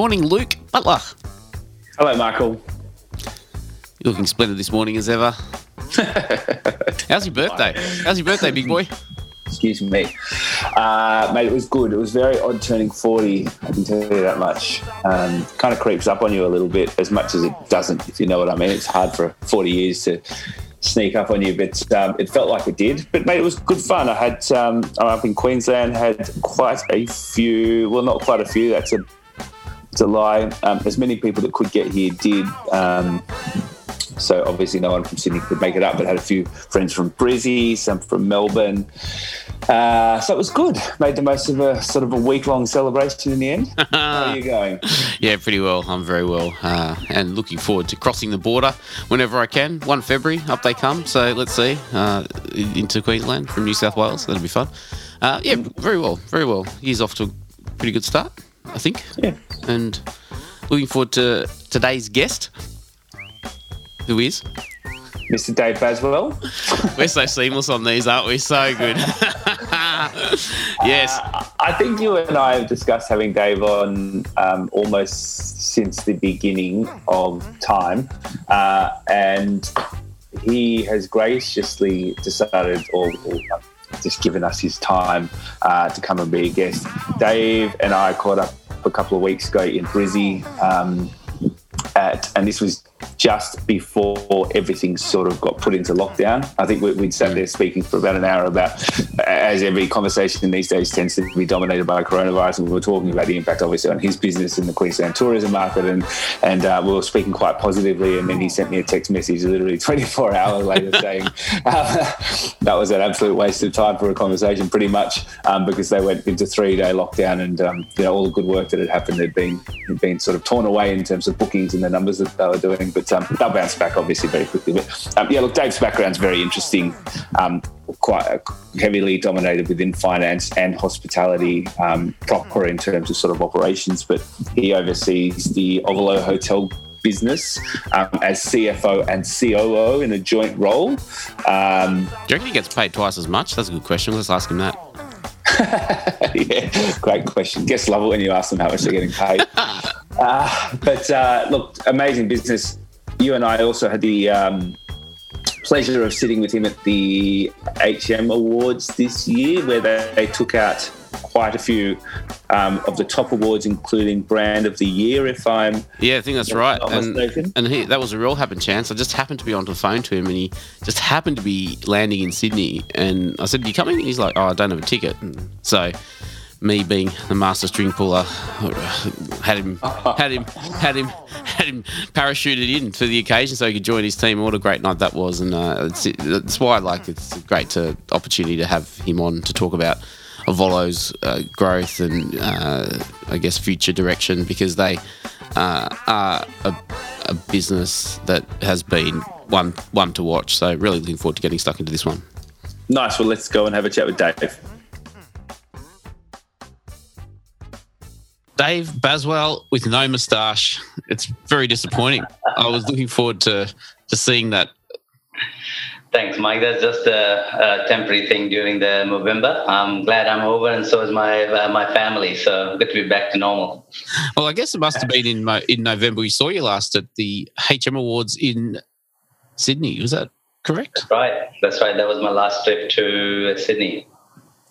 Morning, Luke Butler. Hello, Michael. You're looking splendid this morning as ever. How's your birthday? How's your birthday, big boy? Excuse me. Uh, mate, it was good. It was very odd turning 40, I can tell you that much. Um, kind of creeps up on you a little bit, as much as it doesn't, if you know what I mean. It's hard for 40 years to sneak up on you, but um, it felt like it did. But mate, it was good fun. I had um, I'm up in Queensland, had quite a few. Well, not quite a few. That's a lie. Um, as many people that could get here did. Um, so obviously, no one from Sydney could make it up, but had a few friends from Brizzy, some from Melbourne. Uh, so it was good. Made the most of a sort of a week long celebration in the end. How are you going? Yeah, pretty well. I'm very well, uh, and looking forward to crossing the border whenever I can. One February, up they come. So let's see uh, into Queensland from New South Wales. That'll be fun. Uh, yeah, very well, very well. Year's off to a pretty good start, I think. Yeah. And looking forward to today's guest, who is Mr. Dave Baswell. We're so seamless on these, aren't we? So good. yes. Uh, I think you and I have discussed having Dave on um, almost since the beginning of time. Uh, and he has graciously decided, or, or just given us his time uh, to come and be a guest. Dave and I caught up a couple of weeks ago in Brizzy. Um, at, and this was just before everything sort of got put into lockdown. I think we, would sat there speaking for about an hour about, as every conversation in these days tends to be dominated by coronavirus, and we were talking about the impact, obviously, on his business in the Queensland tourism market, and and uh, we were speaking quite positively. And then he sent me a text message literally 24 hours later saying uh, that was an absolute waste of time for a conversation, pretty much, um, because they went into three day lockdown, and um, you know all the good work that had happened had been had been sort of torn away in terms of bookings and the numbers that they were doing, but um, they'll bounce back obviously very quickly. But um, yeah, look, Dave's background's very interesting. Um, quite uh, heavily dominated within finance and hospitality um, proper in terms of sort of operations, but he oversees the Ovolo Hotel business um, as CFO and COO in a joint role. Um, Do you reckon he gets paid twice as much? That's a good question. Let's ask him that. yeah, great question. Guests love it when you ask them how much they're getting paid. uh, but uh, look, amazing business. You and I also had the um, pleasure of sitting with him at the HM Awards this year, where they, they took out quite a few um, of the top awards, including Brand of the Year. If I'm yeah, I think that's right. And, and he, that was a real happen chance. I just happened to be on the phone to him, and he just happened to be landing in Sydney. And I said, "You coming?" And he's like, "Oh, I don't have a ticket." And so me being the master string puller had him had him had him had him parachuted in for the occasion so he could join his team. What a great night that was, and uh, it's, it's why like it's a great to, opportunity to have him on to talk about Ovolo's uh, growth and uh, I guess future direction because they uh, are a, a business that has been one one to watch. So really looking forward to getting stuck into this one. Nice. Well, let's go and have a chat with Dave. Dave Baswell with no moustache. It's very disappointing. I was looking forward to to seeing that. Thanks, Mike. That's just a, a temporary thing during the November. I'm glad I'm over, and so is my uh, my family. So good to be back to normal. Well, I guess it must have been in in November. We saw you last at the HM Awards in Sydney. Was that correct? That's right. That's right. That was my last trip to Sydney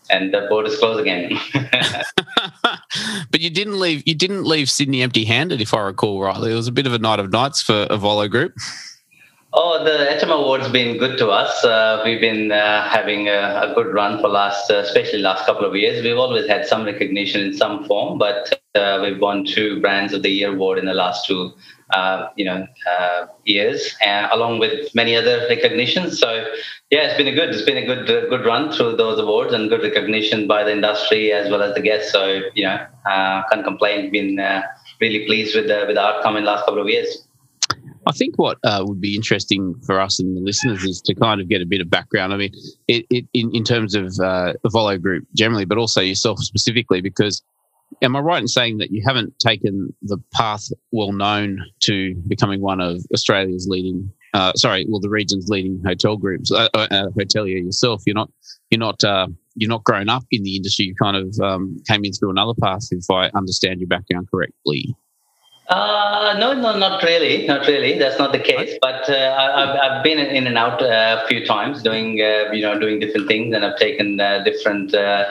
and the borders closed again. but you didn't leave. You didn't leave Sydney empty-handed, if I recall rightly. It was a bit of a night of nights for Ovolo Group. Oh, the HM Award's been good to us. Uh, we've been uh, having a, a, good run for last, uh, especially last couple of years. We've always had some recognition in some form, but uh, we've won two Brands of the Year award in the last two uh, you know uh, years, along with many other recognitions. So yeah, it's been a good it's been a good good run through those awards and good recognition by the industry as well as the guests. So you know can't complain. Been really pleased with the with the outcome in the last couple of years. I think what uh, would be interesting for us and the listeners is to kind of get a bit of background. I mean, it, it in, in terms of uh, the Volo Group generally, but also yourself specifically, because Am I right in saying that you haven't taken the path well known to becoming one of Australia's leading, uh, sorry, well, the region's leading hotel groups, uh, uh, uh hotelier yourself? You're not, you're not, uh, you're not grown up in the industry. You kind of um, came in through another path, if I understand your background correctly. Uh, no, no, not really, not really. That's not the case. But uh, I've, I've been in and out uh, a few times, doing uh, you know doing different things, and I've taken uh, different uh,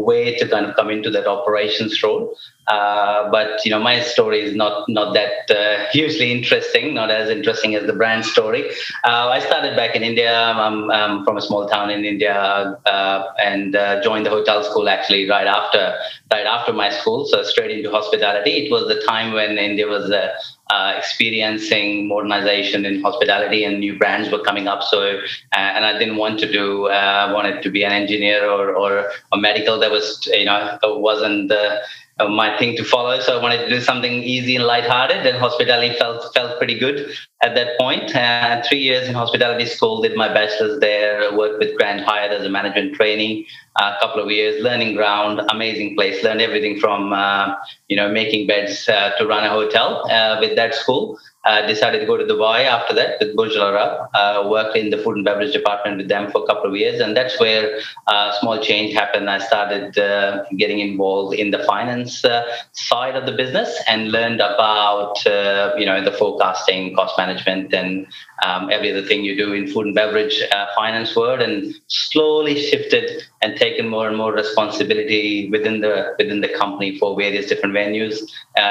way to kind of come into that operations role. Uh, but you know, my story is not not that uh, hugely interesting, not as interesting as the brand story. Uh, I started back in India. I'm, I'm, from a small town in India, uh, and uh, joined the hotel school actually right after right after my school. So straight into hospitality. It was the time when India was uh, experiencing modernization in hospitality and new brands were coming up. So, uh, and I didn't want to do, uh, wanted to be an engineer or, or a medical that was, you know, wasn't the, my thing to follow. So I wanted to do something easy and lighthearted, and hospitality felt felt pretty good at that point. Uh, three years in hospitality school, did my bachelor's there, worked with Grand Hyatt as a management trainee. A couple of years, learning ground, amazing place. Learned everything from uh, you know making beds uh, to run a hotel uh, with that school. Uh, decided to go to Dubai after that with Burj Al. Uh, worked in the food and beverage department with them for a couple of years, and that's where a uh, small change happened. I started uh, getting involved in the finance uh, side of the business and learned about uh, you know the forecasting, cost management, and um, every other thing you do in food and beverage finance world, and slowly shifted and taken more and more responsibility within the within the company for various different venues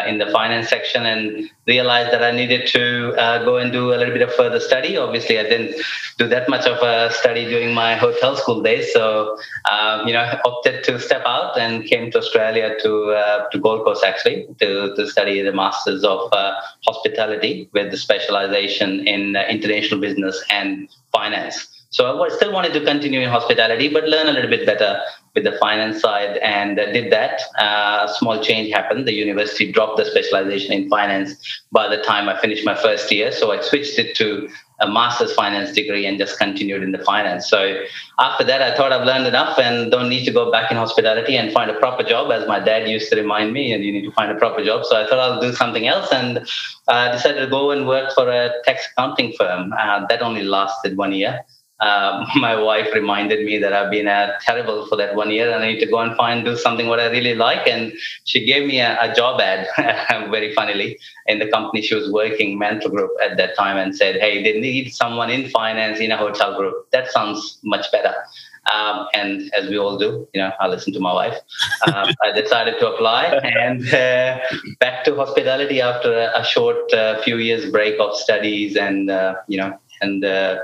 in the finance section, and realized that I needed to uh, go and do a little bit of further study. Obviously, I didn't do that much of a study during my hotel school days, so um, you know, opted to step out and came to Australia to uh, to Gold Coast actually to to study the masters of uh, hospitality with the specialization in uh, international business and finance. So I still wanted to continue in hospitality, but learn a little bit better with the finance side and uh, did that. Uh, a small change happened. The university dropped the specialization in finance by the time I finished my first year. So I switched it to a master's finance degree and just continued in the finance. So after that, I thought I've learned enough and don't need to go back in hospitality and find a proper job, as my dad used to remind me, and you need to find a proper job. So I thought I'll do something else and uh, decided to go and work for a tax accounting firm. Uh, that only lasted one year um, my wife reminded me that I've been uh, terrible for that one year and I need to go and find do something what I really like. And she gave me a, a job ad, very funnily, in the company she was working, Mantra Group, at that time, and said, "Hey, they need someone in finance in a hotel group. That sounds much better." Um, and as we all do, you know, I listen to my wife. Um, I decided to apply and uh, back to hospitality after a, a short uh, few years break of studies and uh, you know and uh,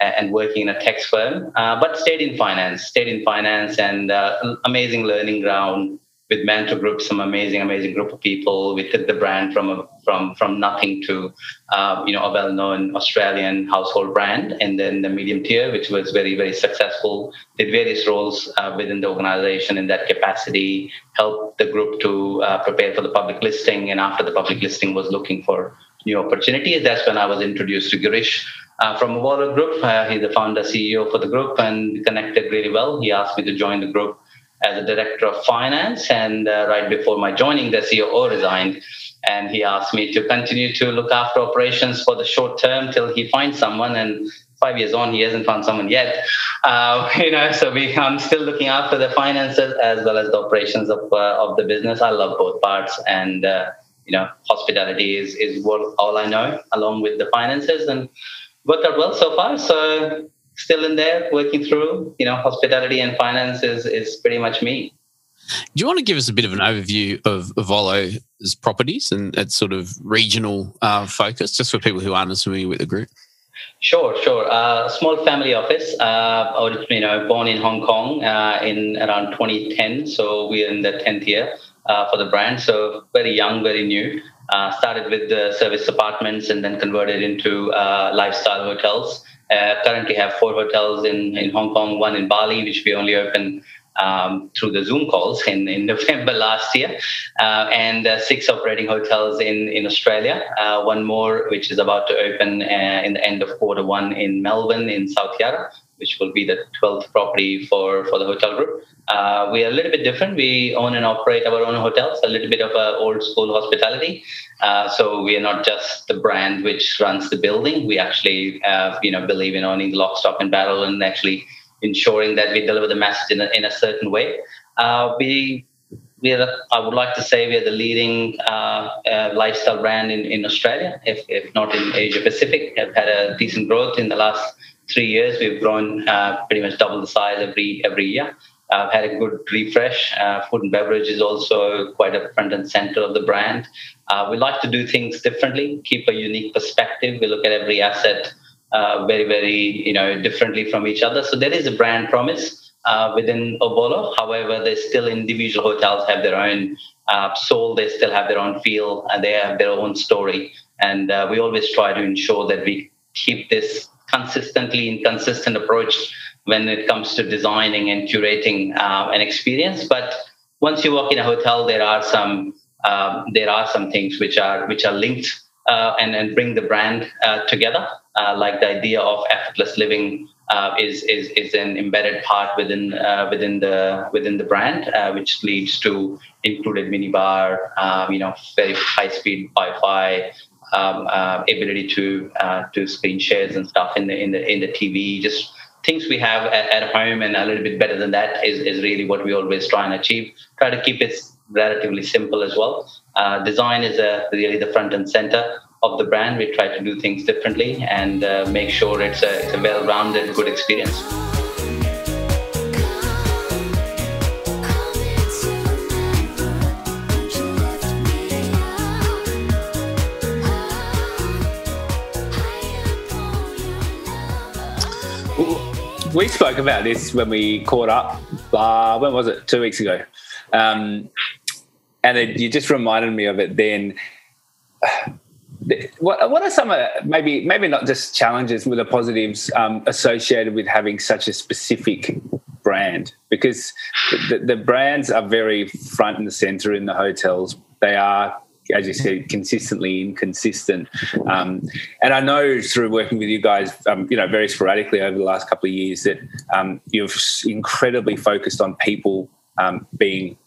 and working in a tech firm, uh, but stayed in finance, stayed in finance and uh, amazing learning ground with Mantra Group, some amazing, amazing group of people. We took the brand from a, from from nothing to uh, you know a well-known Australian household brand, and then the medium tier, which was very very successful. Did various roles uh, within the organization in that capacity. Helped the group to uh, prepare for the public listing, and after the public listing, was looking for new opportunities. That's when I was introduced to Girish uh, from Ovolo Group. Uh, he's the founder CEO for the group and connected really well. He asked me to join the group as a director of finance. And uh, right before my joining, the CEO resigned. And he asked me to continue to look after operations for the short term till he finds someone. And five years on, he hasn't found someone yet. Uh, you know, so we, I'm still looking after the finances as well as the operations of uh, of the business. I love both parts, and uh, you know, hospitality is is what all I know, along with the finances and worked out well so far. So still in there, working through. You know, hospitality and finance is is pretty much me. Do you want to give us a bit of an overview of, Ovolo's properties and its sort of regional uh, focus, just for people who aren't as familiar with the group? Sure, sure. Uh, small family office. Uh, you know, born in Hong Kong uh, in around 2010, so we're in the 10th year uh, for the brand. So very young, very new. Uh, started with the service apartments and then converted into uh, lifestyle hotels. Uh, currently have four hotels in, in Hong Kong, one in Bali, which we only opened um, through the Zoom calls in, in November last year, uh, and uh, six operating hotels in, in Australia. Uh, one more, which is about to open in the end of quarter one in Melbourne, in South Yarra, which will be the 12th property for, for the hotel group. Uh, we are a little bit different. We own and operate our own hotels, a little bit of a old school hospitality. Uh, so we are not just the brand which runs the building. We actually, uh, you know, believe in owning the lock, stock, and barrel, and actually ensuring that we deliver the message in a, in a certain way. Uh, we we are, I would like to say we are the leading uh, uh, lifestyle brand in, in Australia, if, if not in Asia Pacific. Have had a decent growth in the last three years. We've grown uh, pretty much double the size every every year. I've had a good refresh. Uh, food and beverage is also quite a front and center of the brand. Uh, we like to do things differently, keep a unique perspective. We look at every asset uh, very, very, you know, differently from each other. So there is a brand promise uh, within Ovolo. However, there's still individual hotels have their own uh, soul. They still have their own feel, and they have their own story. And we always try to ensure that we keep this consistently and consistent approach when it comes to designing and curating uh, an experience. But once you walk in a hotel, there are some um, there are some things which are which are linked uh, and and bring the brand uh, together. Uh, like the idea of effortless living uh, is is is an embedded part within uh, within the within the brand, which leads to included minibar, um, you know, very high speed Wi-Fi. Um, ability to to screen shares and stuff in the in the in the TV, just things we have at, at, home and a little bit better than that is, is really what we always try and achieve. Try to keep it relatively simple as well. Uh, design is a, really the front and center of the brand. We try to do things differently and uh, make sure it's a, it's a well-rounded, good experience. We spoke about this when we caught up. Uh, when was it? Two weeks ago. Um, and it, you just reminded me of it then. What, what are some of maybe maybe not just challenges with the positives um, associated with having such a specific brand because the, the brands are very front and center in the hotels. They are as you said, consistently inconsistent. Um, and I know through working with you guys, um, you know, very sporadically over the last couple of years, that um, you've incredibly focused on people um, being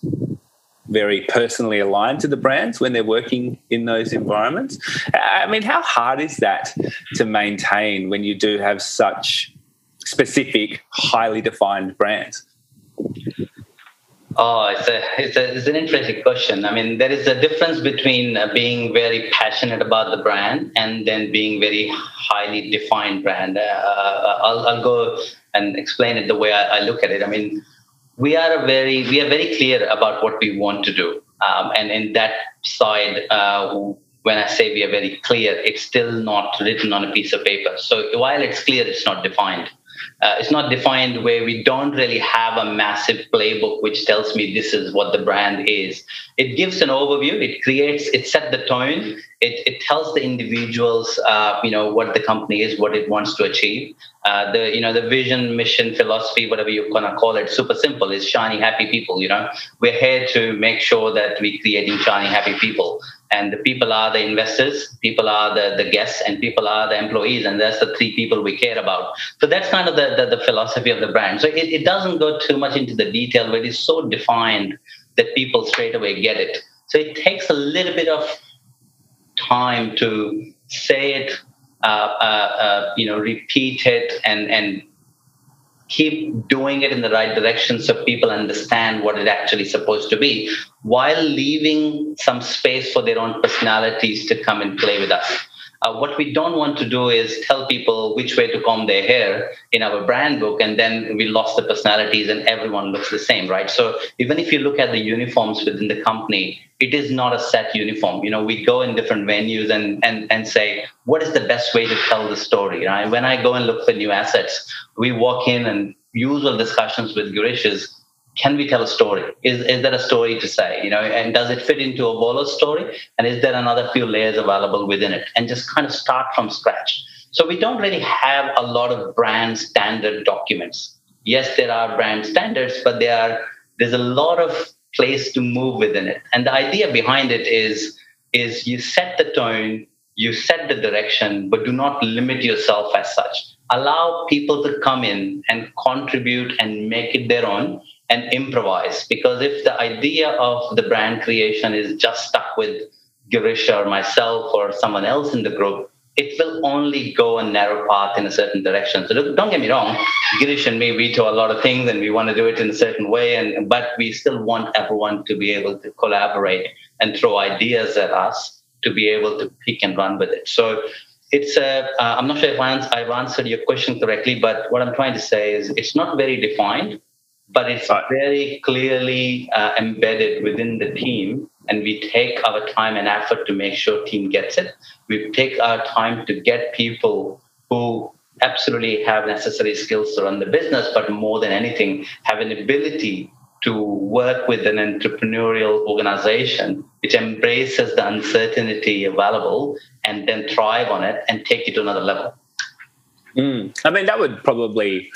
very personally aligned to the brands when they're working in those environments. I mean, how hard is that to maintain when you do have such specific, highly defined brands? Oh, it's a, it's a it's an interesting question. I mean, there is a difference between uh, being very passionate about the brand and then being very highly defined brand. Uh, uh, I'll, I'll go and explain it the way I, I, look at it. I mean, we are a very we are very clear about what we want to do, um, and in that side. Uh, when I say we are very clear, it's still not written on a piece of paper. So while it's clear, it's not defined uh, it's not defined where we don't really have a massive playbook which tells me this is what the brand is. It gives an overview. It creates it set the tone. It, it tells the individuals uh, you know what the company is what it wants to achieve. Uh, the you know the vision mission philosophy whatever you're gonna call it super simple is shiny happy people you know? We're here to make sure that we're creating shiny happy people and the people are the investors people are the, the guests and people are the employees and that's the three people we care about. So that's kind of the, the, the philosophy of the brand. So it, it doesn't go too much into the detail but it's so defined that people straight away get it. So it takes a little bit of time to say it uh, uh, uh, you know repeat it and and keep doing it in the right direction so people understand what it actually supposed to be while leaving some space for their own personalities to come and play with us uh, what we don't want to do is tell people which way to comb their hair in our brand book, and then we lost the personalities and everyone looks the same, right? So even if you look at the uniforms within the company, it is not a set uniform. You know, we go in different venues and and and say what is the best way to tell the story. Right? When I go and look for new assets, we walk in and usual discussions with Girish is can we tell a story? Is, is there a story to say? You know, and does it fit into a Ovolo's story? And is there another few layers available within it? And just kind of start from scratch. So we don't really have a lot of brand standard documents. Yes, there are brand standards, but there are there's a lot of place to move within it. And the idea behind it is is you set the tone, you set the direction, but do not limit yourself as such. Allow people to come in and contribute and make it their own and improvise. Because if the idea of the brand creation is just stuck with Girish or myself or someone else in the group, it will only go a narrow path in a certain direction. So don't get me wrong, Girish and me veto a lot of things, and we want to do it in a certain way, and but we still want everyone to be able to collaborate and throw ideas at us to be able to pick and run with it. So it's a. Uh, I'm not sure if I've answered your question correctly, but what I'm trying to say is it's not very defined, but it's very clearly uh, embedded within the team and we take our time and effort to make sure team gets it. We take our time to get people who absolutely have necessary skills to run the business but more than anything have an ability to work with an entrepreneurial organization which embraces the uncertainty available and then thrive on it and take it to another level mm. i mean that would probably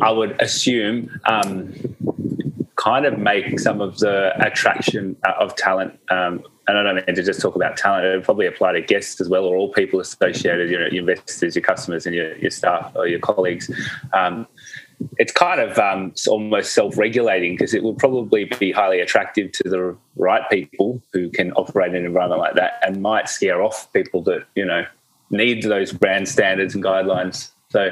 i would assume um, kind of make some of the attraction uh, of talent. Um, and I don't mean to just talk about talent; it would probably apply to guests as well, or all people associated, you know, your investors, your customers, and your, your staff or your colleagues. Um, it's kind of um, almost self-regulating because it would probably be highly attractive to the right people who can operate in an environment like that, and might scare off people that you know need those brand standards and guidelines so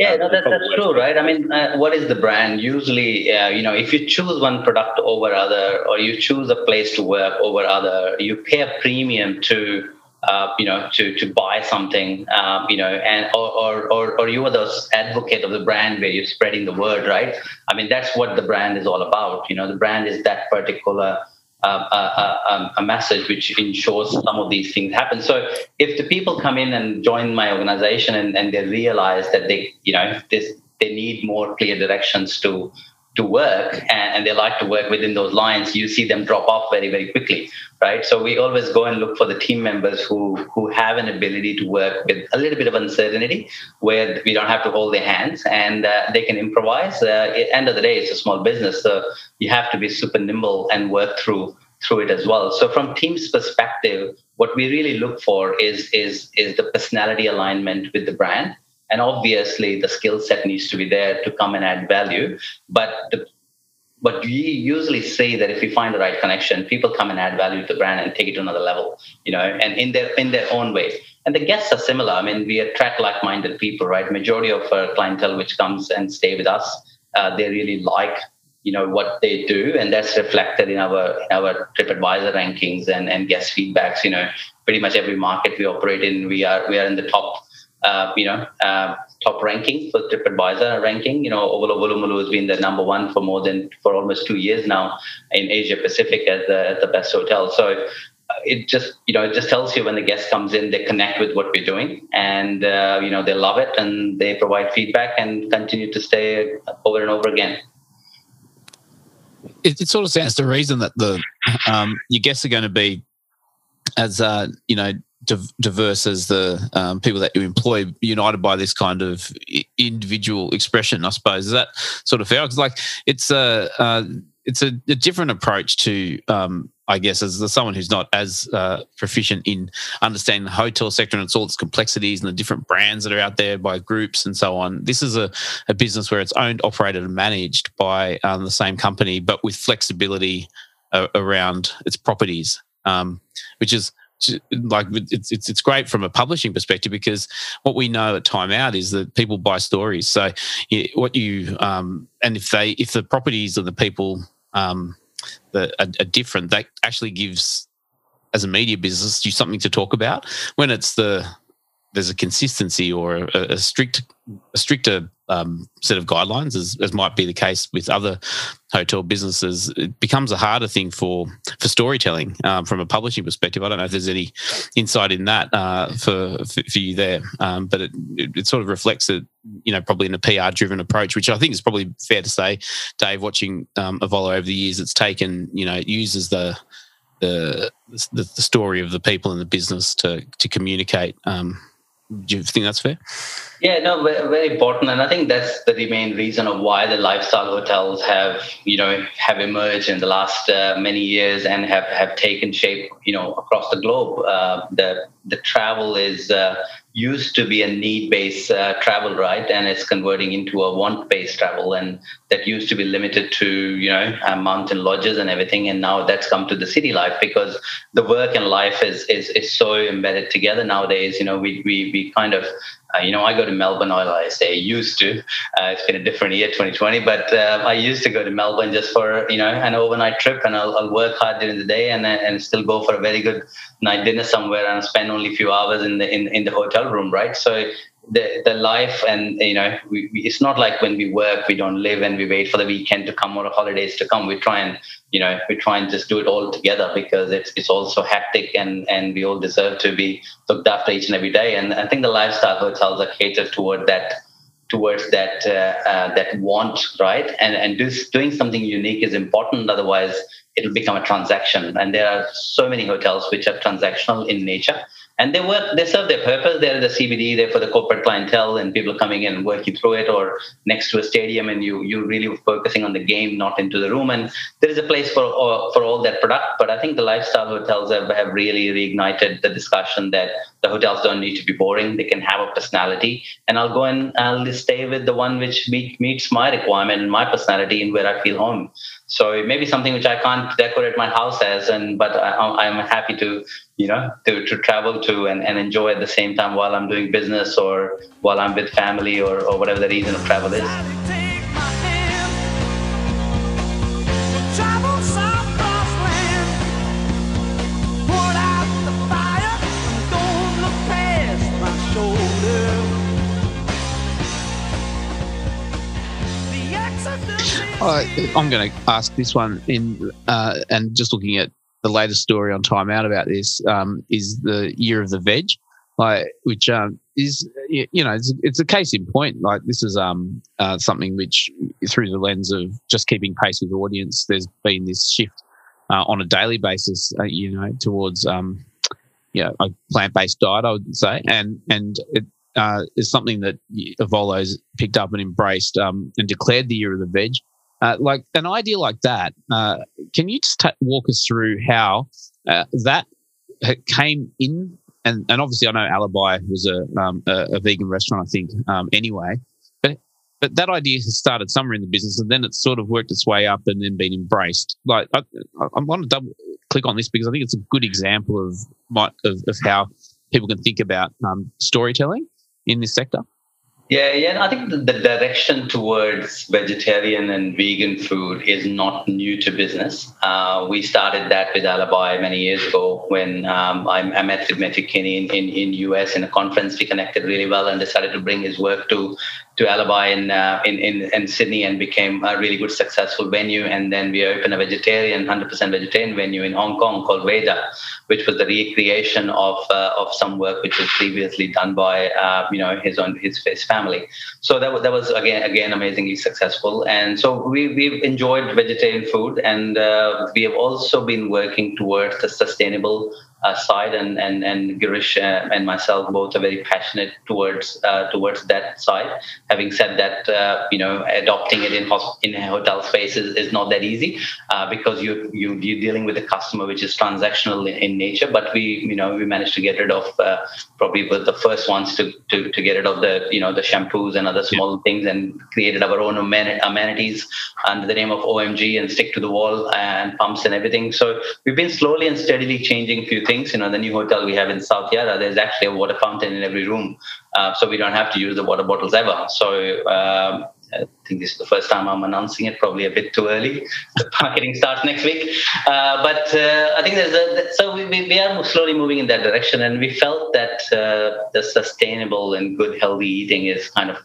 yeah, no, that, that's true, right? I mean, uh, what is the brand? Usually, uh, you know, if you choose one product over other, or you choose a place to work over other, you pay a premium to. Uh, you know, to to buy something, um, you know, and or, or or or you are the advocate of the brand where you're spreading the word, right? I mean, that's what the brand is all about. You know, the brand is that particular um, a, a, a, message which ensures some of these things happen. So if the people come in and join my organization and, and they realize that they, you know, this, they need more clear directions to to work and, and, they like to work within those lines, you see them drop off very, very quickly, right? So we always go and look for the team members who who have an ability to work with a little bit of uncertainty, where we don't have to hold their hands and uh, they can improvise. Uh, at end of the day, it's a small business, so you have to be super nimble and work through through it as well. So from team's perspective, what we really look for is is is the personality alignment with the brand. And obviously the skill set needs to be there to come and add value. But the, but we usually say that if we find the right connection people come and add value to the brand and take it to another level you know and in their in their own way. And the guests are similar. I mean we attract like-minded people right? Majority of our clientele which comes and stay with us uh, they really like you know what they do and that's reflected in our in our tripadvisor rankings and and guest feedbacks you know pretty much every market we operate in we are we are in the top uh, you know, uh, top ranking for TripAdvisor ranking. You know, Ovolo Woolloomooloo has been the number one for more than for almost two years now in Asia Pacific as the, as the best hotel. So uh, it just you know it just tells you when the guest comes in they connect with what we're doing and uh, you know they love it and they provide feedback and continue to stay over and over again it, it sort of sounds the reason that the um, your guests are going to be as uh, you know diverse as the um, people that you employ united by this kind of individual expression i suppose. Is that sort of fair? Because like it's a uh, it's a, a, different approach to um, i guess as someone who's not as uh, proficient in understanding the hotel sector and its all its complexities and the different brands that are out there by groups and so on. This is a, a business where it's owned operated and managed by um, the same company but with flexibility uh, around its properties. Um, which is like it's, it's it's great from a publishing perspective because what we know at time out is that people buy stories. So what you um, and if they if the properties of the people um, that different that actually gives as a media business you something to talk about. When it's the there's a consistency or a, a strict a stricter um, set of guidelines, as, as might be the case with other hotel businesses, it becomes a harder thing for for storytelling um, from a publishing perspective. I don't know if there's any insight in that uh, for, for, you there, um, but it, it, sort of reflects it, you know, probably in a PR driven approach, which I think is probably fair to say. Dave, watching um, Ovolo over the years, it's taken, you know, it uses the the, the, the story of the people in the business to to communicate um, do you think that's fair? Yeah, no, very important, and I think that's the main reason of why the lifestyle hotels have, you know, have emerged in the last uh, many years and have, have taken shape, you know, across the globe. Uh, the the travel is uh, used to be a need-based uh, travel, right? And it's converting into a want-based travel, and that used to be limited to you know uh, mountain lodges and everything, and now that's come to the city life because the work and life is is, is so embedded together nowadays. You know, we we we kind of uh, you know, I go to Melbourne, or I say used to. Uh, it's been a different year, 2020, but uh, I used to go to Melbourne just for, you know, an overnight trip and I'll, I'll, work hard during the day and, and still go for a very good night dinner somewhere and spend only a few hours in the, in, in the hotel room, right? So the the life and you know we, we, it's not like when we work we don't live and we wait for the weekend to come or holidays to come. We try and you know we try and just do it all together because it's it's also hectic and and we all deserve to be looked after each and every day. And i think the lifestyle hotels are catered toward that towards that uh, uh, that want right? And and do, doing something unique is important otherwise it'll become a transaction. And there are so many hotels which are transactional in nature and they work they serve their purpose. They're the cbd they're for the corporate clientele and people coming in and working through it or next to a stadium and you you really focusing on the game not into the room. And there is a place for uh, for all that product but i think the lifestyle hotels have, have really reignited the discussion that the hotels don't need to be boring. They can have a personality. And i'll go and i'll stay with the one which meet, meets my requirement and my personality and where i feel home so it may be something which I can't decorate my house as, and but I, am happy to, you know, to, to travel to and, and enjoy at the same time while I'm doing business or while I'm with family or, or whatever the reason of travel is. I'm going to ask this one in, uh, and just looking at the latest story on Time Out about this um, is the year of the veg, like which um, is you know it's, it's, a case in point. Like this is um, uh, something which, through the lens of just keeping pace with the audience, there's been this shift uh, on a daily basis, uh, you know, towards um, you know, a plant-based diet, I would say, and and it uh, is something that Ovolo's picked up and embraced um, and declared the year of the veg. Uh, like an idea like that, uh, can you just t- walk us through how uh, that came in? And, and obviously, I know Alibi was a, um, a, a, vegan restaurant, I think, um, anyway. But, but that idea has started somewhere in the business and then it's sort of worked its way up and then been embraced. Like, I, I want to double click on this because I think it's a good example of, my, of, of how people can think about um, storytelling in this sector. Yeah, yeah. I think the, direction towards vegetarian and vegan food is not new to business. Uh, we started that with Alibi many years ago when um, I, I, met with Matthew Kenney in, in, in US in a conference. We connected really well and decided to bring his work to to Alibi in, uh, in, in, in Sydney and became a really good successful venue. And then we opened a vegetarian, 100% vegetarian venue in Hong Kong called Veda, which was the recreation of uh, of some work which was previously done by uh, you know his own his, his family. So that was that was again again amazingly successful. And so we we've enjoyed vegetarian food, and uh, we have also been working towards the sustainable uh, side, and and and Girish uh, and myself both are very passionate towards uh, towards that side. Having said that, uh, you know, adopting it in in hotel spaces is, not that easy uh, because you you you're dealing with a customer which is transactional in, in, nature. But we you know we managed to get rid of uh, probably were the first ones to, to to get rid of the you know the shampoos and other small yeah. things and created our own amenities under the name of OMG and stick to the wall and pumps and everything. So we've been slowly and steadily changing few things things. You know, the new hotel we have in South Yarra, there's actually a water fountain in every room, uh, so we don't have to use the water bottles ever. So um, I think this is the first time I'm announcing it, probably a bit too early. The marketing starts next week. Uh, but uh, I think there's a, so we, we, are slowly moving in that direction. And we felt that uh, the sustainable and good, healthy eating is kind of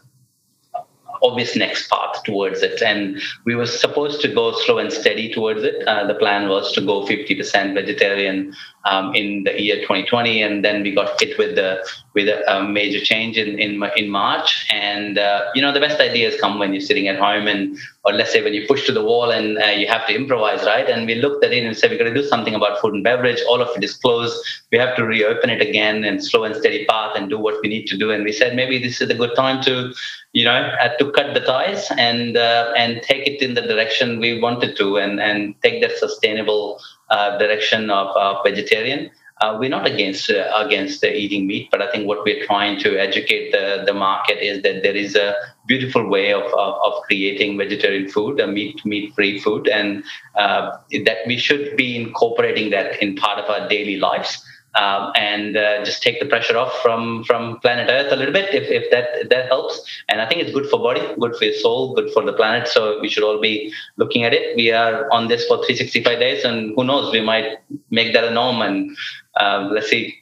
obvious next path towards it. And we were supposed to go slow and steady towards it. Uh, the plan was to go 50% vegetarian um, in the year 2020, and then we got hit with the with a, a major change in in, in March. And uh, you know, the best ideas come when you're sitting at home, and or let's say when you push to the wall and uh, you have to improvise, right? And we looked at it and said we're going to do something about food and beverage. All of it is closed. We have to reopen it again and slow and steady path and do what we need to do. And we said maybe this is a good time to you know uh, to cut the ties and uh, and take it in the direction we wanted to and and take that sustainable uh, direction of, of vegetarian. Uh, we're not against uh, against eating meat, but I think what we're trying to educate the, the market is that there is a beautiful way of, of, of creating vegetarian food, a meat meat free food, and uh, that we should be incorporating that in part of our daily lives um, and uh, just take the pressure off from from planet Earth a little bit if, if that if that helps. And I think it's good for body, good for your soul, good for the planet. So we should all be looking at it. We are on this for 365 days, and who knows, we might make that a norm. And uh, let's see.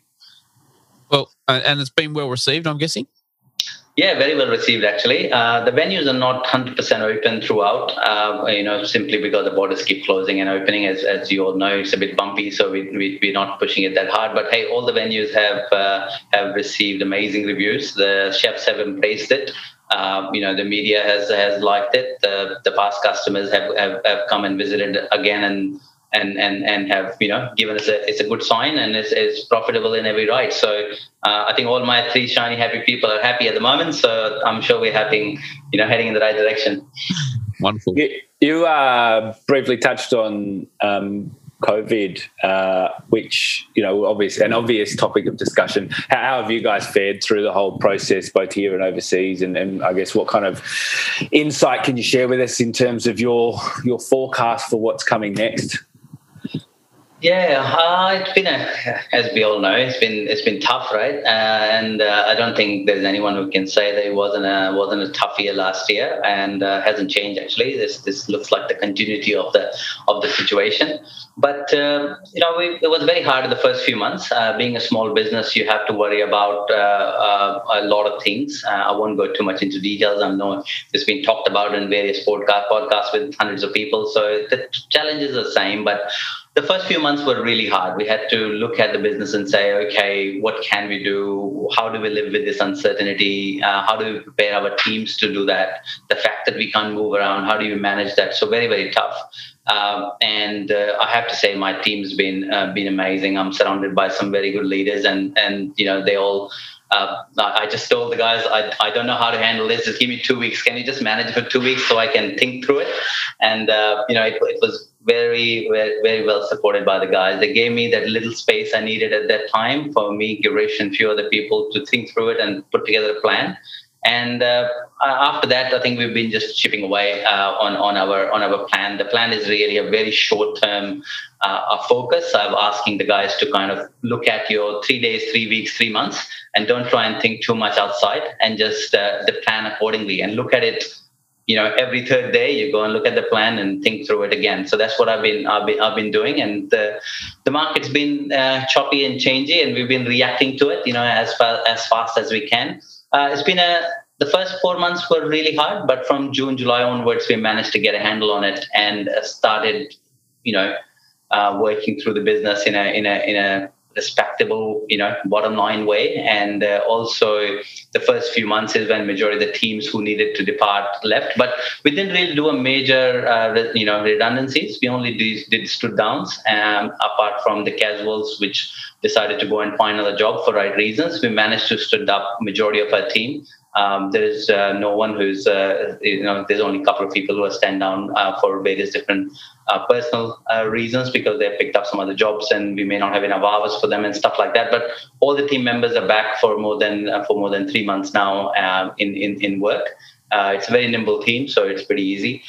Well, and it's been well received, I'm guessing. Yeah, very well received actually. Uh, the venues are not 100% open throughout, uh, you know, simply because the borders keep closing and opening. As, as you all know, it's a bit bumpy, so we, we, we're not pushing it that hard. But hey, all the venues have uh, have received amazing reviews. The chefs have embraced it. Um, you know, the media has has liked it. The, the past customers have, have, have come and visited again and and and and have you know given us a it's a good sign and it's, it's profitable in every right. So uh, I think all my three shiny happy people are happy at the moment. So I'm sure we're having you know heading in the right direction. Wonderful. You, you uh, briefly touched on. Um, COVID, uh, which you know, obvious an obvious topic of discussion. How, how, have you guys fared through the whole process, both here and overseas? And, and, I guess what kind of insight can you share with us in terms of your your forecast for what's coming next? Yeah, uh, it's been a, as we all know, it's been it's been tough, right? Uh, and uh, I don't think there's anyone who can say that it wasn't a wasn't a tough year last year, and uh, hasn't changed actually. This this looks like the continuity of the of the situation. But uh, you know, we, it was very hard in the first few months. Uh, being a small business, you have to worry about a lot of things. I won't go too much into details. I know it's been talked about in various podcast podcasts with hundreds of people, so the challenges are the same, but the first few months were really hard. We had to look at the business and say, okay, what can we do? How do we live with this uncertainty? Uh, how do we prepare our teams to do that? The fact that we can't move around, how do you manage that? So very, very tough. Um, and uh, I have to say, my team's been uh, been amazing. I'm surrounded by some very good leaders, and and you know they all uh, I just told the guys, I, I don't know how to handle this. Just give me two weeks. Can you just manage for two weeks so I can think through it? And, uh, you know, it, it, was very, very, very well supported by the guys. They gave me that little space I needed at that time for me, Girish, and a few other people to think through it and put together a plan. And uh, after that, I think we've been just chipping away uh, on on our on our plan. The plan is really a very short term uh, focus. I'm asking the guys to kind of look at your three days, three weeks, three months, and don't try and think too much outside, and just uh, the plan accordingly, and look at it you know every third day you go and look at the plan and think through it again so that's what i've been i've been, I've been doing and the, the market's been uh, choppy and changey and we've been reacting to it you know as fast as fast as we can uh, it's been a the first four months were really hard but from june july onwards we managed to get a handle on it and uh, started you know uh, working through the business in a in a in a respectable, you know, bottom line way. And uh, also, the first few months is when majority of the teams who needed to depart left. But we didn't really do a major, uh, you know, redundancies. We only did, did stood downs. Um, apart from the casuals, which decided to go and find another job for right reasons, we managed to stood up majority of our team. Um, there is uh, no one who's, uh, you know, there's only a couple of people who are stand down uh, for various different uh, personal uh, reasons because they have picked up some other jobs and we may not have enough hours for them and stuff like that. But all the team members are back for more than uh, for more than three months now in, in in work. it's a very nimble team, so it's pretty easy.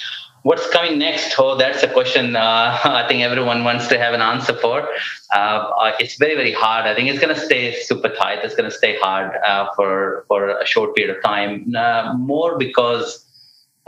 What's coming next? Oh, that's a question uh, I think everyone wants to have an answer for. Uh, it's very, very hard. I think it's going to stay super tight. It's going to stay hard uh, for for a short period of time. Uh, more because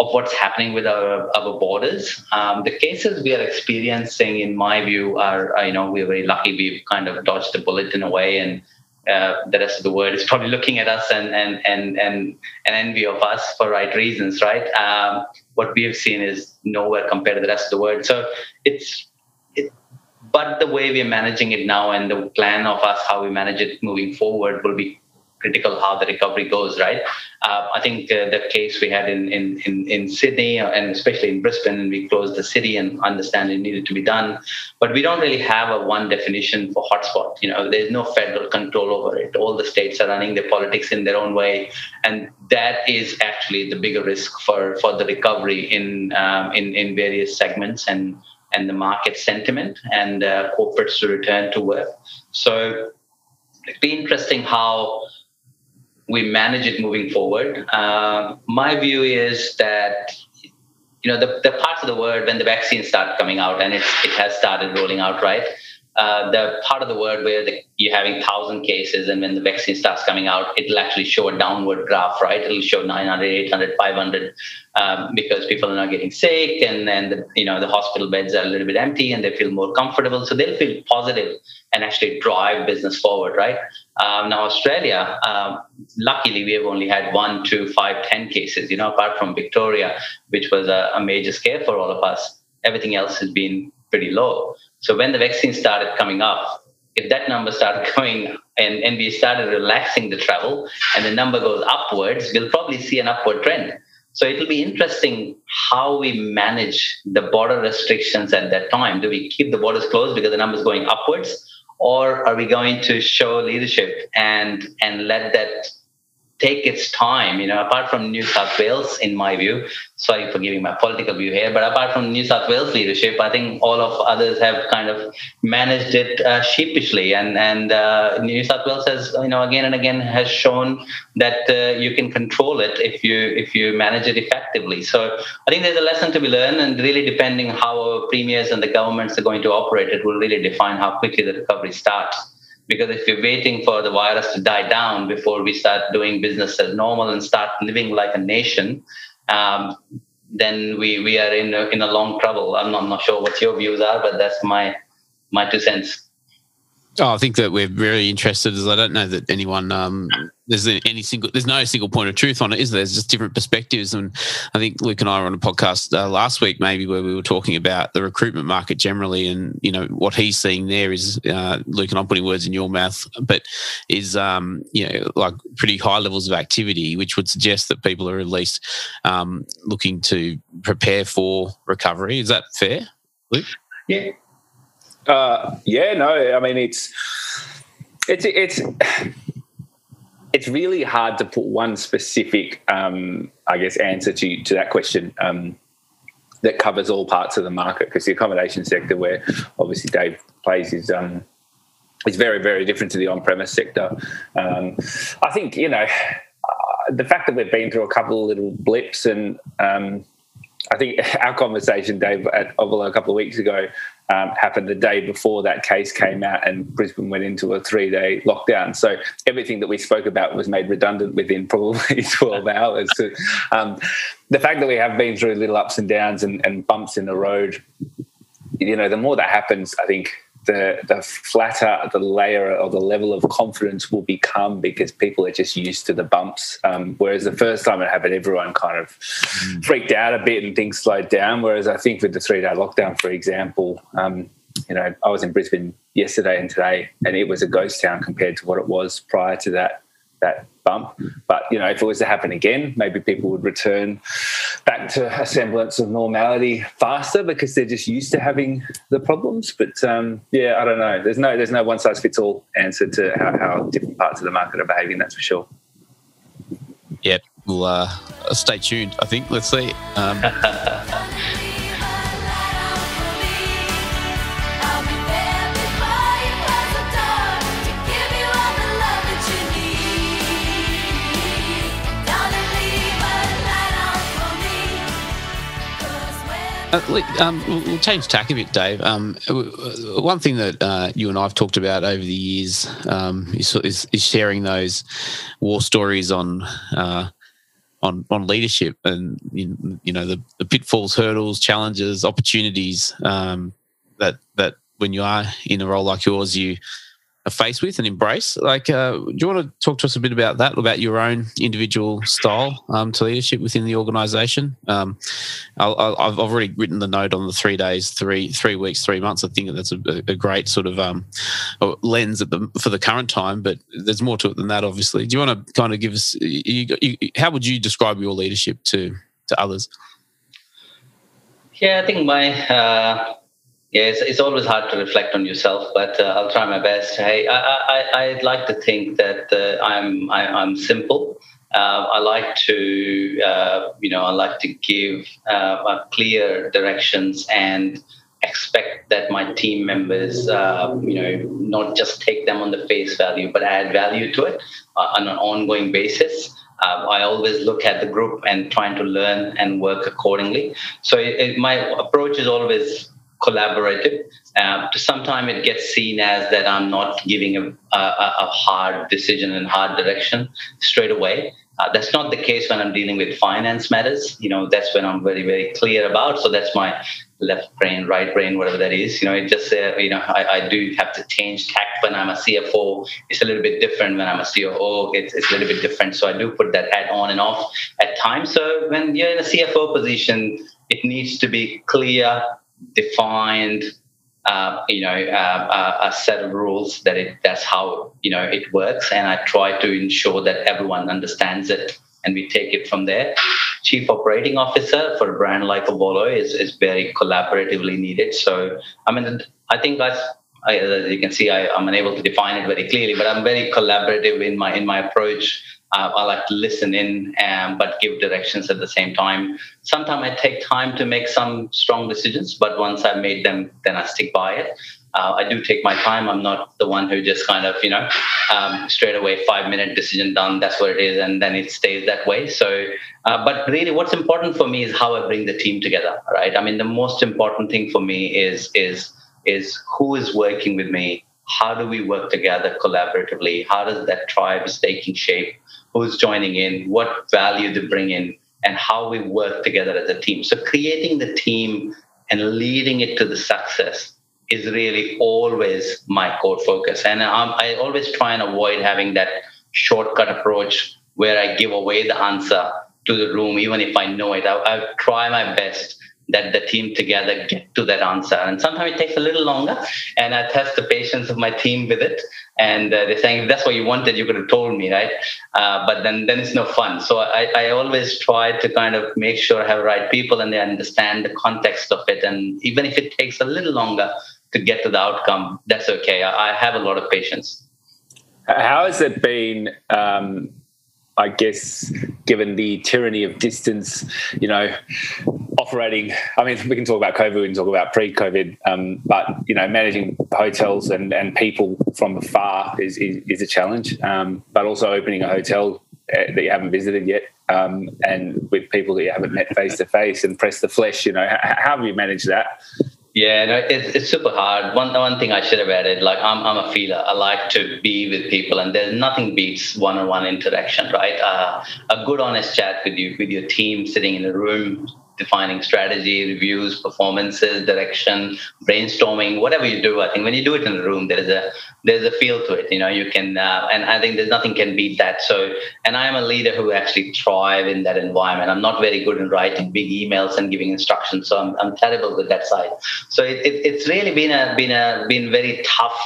of what's happening with our, our borders. Um, the cases we are experiencing, in my view, are, are, you know we're very lucky. We've kind of dodged the bullet in a way, and uh, the rest of the world is probably looking at us and and and and, and envy of us for right reasons, right? Um, what we have seen is nowhere compared to the rest of the world. So it's it, but the way we're managing it now and the plan of us how we manage it moving forward will be critical how the recovery goes, right? Uh, I think uh, the case we had in, in, in, in, Sydney and especially in Brisbane, and we closed the city and understand it needed to be done. But we don't really have a one definition for hotspot. You know, there's no federal control over it. All the states are running their politics in their own way, and that is actually the bigger risk for, for the recovery in um, in in various segments and and the market sentiment and uh, corporates to return to work. So it'd be interesting how we manage it moving forward. Uh, my view is that you know the, the parts of the world when the vaccines start coming out and it's, it has started rolling out right? Uh, the part of the world where the, you're having thousand cases and when the vaccine starts coming out it'll actually show a downward graph right? It'll show 900 800 500 um, because people are not getting sick and then the, you know the hospital beds are a little bit empty and they feel more comfortable. So they'll feel positive and actually drive business forward right um, now australia um, luckily we have only had one two five ten cases you know apart from victoria which was a, a major scare for all of us everything else has been pretty low so when the vaccine started coming up, if that number started going and, and we started relaxing the travel and the number goes upwards, we'll probably see an upward trend. So it'll be interesting how we manage the border restrictions at that time. Do we keep the borders closed because the number is going upwards? Or are we going to show leadership and and let that take its time, you know, apart from New South Wales, in my view, sorry for giving my political view here, but apart from New South Wales leadership, I think all of others have kind of managed it uh, sheepishly. And, and uh, New South Wales has, you know, again and again has shown that uh, you can control it if you, if you manage it effectively. So I think there's a lesson to be learned and really depending how our premiers and the governments are going to operate, it will really define how quickly the recovery starts because if you're waiting for the virus to die down before we start doing business as normal and start living like a nation, um, then we, we are in a, in a long trouble. I'm not, I'm not sure what your views are, but that's my my two cents. Oh, I think that we're very interested, as I don't know that anyone um, there's any single there's no single point of truth on it, is there? There's just different perspectives, and I think Luke and I were on a podcast uh, last week, maybe where we were talking about the recruitment market generally, and you know what he's seeing there is uh, Luke and I'm putting words in your mouth, but is um, you know like pretty high levels of activity, which would suggest that people are at least um, looking to prepare for recovery. Is that fair, Luke? Yeah. Uh, yeah, no, I mean it's it's it's it's really hard to put one specific, um, I guess, answer to to that question um, that covers all parts of the market because the accommodation sector, where obviously Dave plays, is um, is very very different to the on premise sector. Um, I think you know uh, the fact that we've been through a couple of little blips and um, I think our conversation, Dave, at a couple of weeks ago um, happened the day before that case came out and Brisbane went into a three day lockdown. So everything that we spoke about was made redundant within probably 12 hours. So, um, the fact that we have been through little ups and downs and, and bumps in the road, you know, the more that happens, I think the the flatter the layer or the level of confidence will become because people are just used to the bumps. Um, whereas the first time it happened, everyone kind of mm. freaked out a bit and things slowed down. Whereas I think with the three day lockdown, for example, um, you know, I was in Brisbane yesterday and today, and it was a ghost town compared to what it was prior to that that bump. But you know, if it was to happen again, maybe people would return back to a semblance of normality faster because they're just used to having the problems. But um, yeah, I don't know. There's no there's no one size fits all answer to how, how different parts of the market are behaving. That's for sure. Yeah, we'll uh, stay tuned. I think. Let's see. Um, um, we'll change tack a bit, Dave. Um, one thing that uh, you and I have talked about over the years um, is, is, is, sharing those war stories on uh, on on leadership and you know the, the pitfalls, hurdles, challenges, opportunities um, that that when you are in a role like yours, you are faced with and embrace. Like, uh, do you want to talk to us a bit about that, about your own individual style um, to leadership within the organisation? Um, i have already written the note on the three days, three three weeks, three months. I think that's a, a great sort of um, lens the, for the current time, but there's more to it than that. Obviously, do you want to kind of give us? You, you, how would you describe your leadership to to others? Yeah, I think my uh, yeah, it's, it's always hard to reflect on yourself, but uh, I'll try my best. Hey, I, I, would like to think that uh, I'm I, am i am simple. Uh, I like to uh, you know I like to give uh, clear directions and expect that my team members, uh, you know, not just take them on the face value, but add value to it uh, on an ongoing basis. Uh, I always look at the group and trying to learn and work accordingly. So it, it, my approach is always collaborative. Uh, sometimes it gets seen as that I'm not giving a, a, a hard decision and hard direction straight away. Uh, that's not the case when I'm dealing with finance matters. You know, that's when I'm very, very clear about. So that's my left brain, right brain, whatever that is. You know, it just, uh, you know, I, I, do have to change tact when I'm a CFO. It's a little bit different when I'm a COO. It's, it's a little bit different. So I do put that hat on and off at times. So when you're in a CFO position, it needs to be clear, defined, uh, you know, uh, uh, a set of rules that it that's how you know it works, and I try to ensure that everyone understands it, and we take it from there. Chief operating officer for a brand like Ovolo is is very collaboratively needed. So, I mean, I think that's I, as you can see, I, am unable to define it very clearly, but I'm very collaborative in my in my approach uh, I like to listen in, um, but give directions at the same time. Sometimes I take time to make some strong decisions, but once I've made them, then I stick by it. Uh, I do take my time. I'm not the one who just kind of, you know, um, straight away five minute decision done. That's what it is, and then it stays that way. So, uh, but really, what's important for me is how I bring the team together. Right. I mean, the most important thing for me is is is who is working with me. How do we work together collaboratively? How does that tribe is taking shape? who's joining in, what value they bring in, and how we work together as a team. So creating the team and leading it to the success is really always my core focus. And um, I always try and avoid having that shortcut approach where I give away the answer to the room, even if I know it. I, I try my best that the team together get to that answer. And sometimes it takes a little longer, and I test the patience of my team with it. And uh, they're saying, if that's what you wanted, you could have told me, right? Uh, but then, then it's no fun. So I, I always try to kind of make sure I have the right people and they understand the context of it. And even if it takes a little longer to get to the outcome, that's okay. I, I have a lot of patience. How has it been um, I guess, given the tyranny of distance, you know, operating. I mean, we can talk about COVID, we can talk about pre-COVID, um, but you know, managing hotels and, and people from afar is is, is a challenge. Um, but also opening a hotel uh, that you haven't visited yet, um, and with people that you haven't met face to face and press the flesh. You know, how, how have you managed that? Yeah, no, it's, it's super hard. One one thing I should have added, like I'm I'm a feeler. I like to be with people, and there's nothing beats one-on-one interaction, right? Uh, a good, honest chat with you, with your team, sitting in a room, defining strategy, reviews, performances, direction, brainstorming, whatever you do. I think when you do it in a room, there's a there's a feel to it. You know, you can, uh, and I think there's nothing can beat that. So, and I am a leader who actually thrive in that environment. I'm not very good in writing big emails and giving instructions, so I'm, I'm terrible with that side. So it, it, it's really been a been a been very tough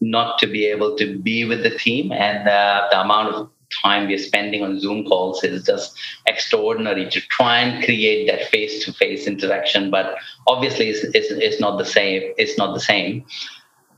not to be able to be with the team and uh, the amount of time we're spending on Zoom calls is just extraordinary to try and create that face-to-face interaction. But obviously, it's, it's, it's not the same. It's not the same.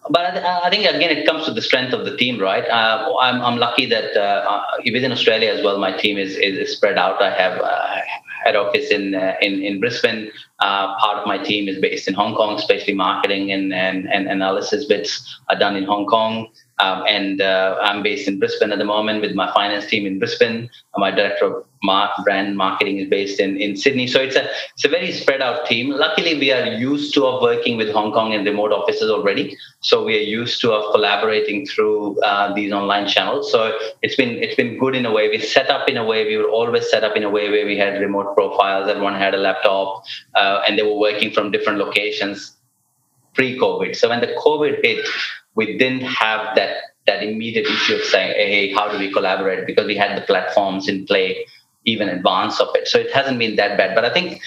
But I, I, think again, it comes to the strength of the team, right? Uh, I'm, I'm lucky that uh, uh within Australia as well, my team is, is spread out. I have uh, head office in uh, in, in Brisbane. Uh, part of my team is based in Hong Kong, especially marketing and, and, and analysis bits are done in Hong Kong. Um, and uh, I'm based in Brisbane at the moment with my finance team in Brisbane. My director of mar- brand marketing is based in, in Sydney. So it's a it's a very spread out team. Luckily, we are used to of working with Hong Kong and remote offices already. So we are used to of collaborating through uh, these online channels. So it's been it's been good in a way. We set up in a way. We were always set up in a way where we had remote profiles. Everyone had a laptop, uh, and they were working from different locations pre-COVID. So when the COVID hit we didn't have that that immediate issue of saying, hey, how do we collaborate? Because we had the platforms in play even in advance of it. So it hasn't been that bad. But I think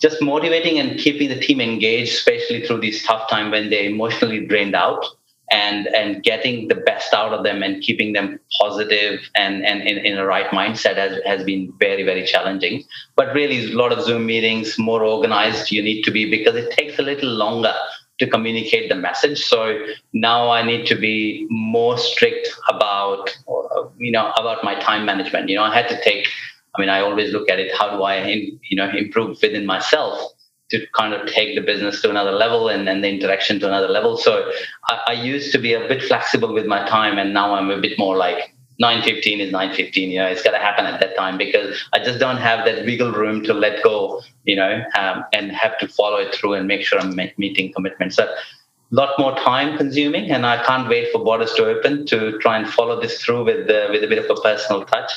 just motivating and keeping the team engaged, especially through this tough time when they're emotionally drained out, and and getting the best out of them and keeping them positive and and in, in a right mindset has, has been very very challenging but really a lot of zoom meetings more organized you need to be because it takes a little longer to communicate the message. So now I need to be more strict about, uh, you know, about my time management. You know, I had to take. I mean, I always look at it. How do I, you know, improve within myself to kind of take the business to another level and, then the interaction to another level. So I, I used to be a bit flexible with my time, and now I'm a bit more like 9.15 is 9.15 you know it's got to happen at that time because i just don't have that wiggle room to let go you know um, and have to follow it through and make sure i'm meeting commitments. So a lot more time consuming and i can't wait for borders to open to try and follow this through with with a bit of a personal touch.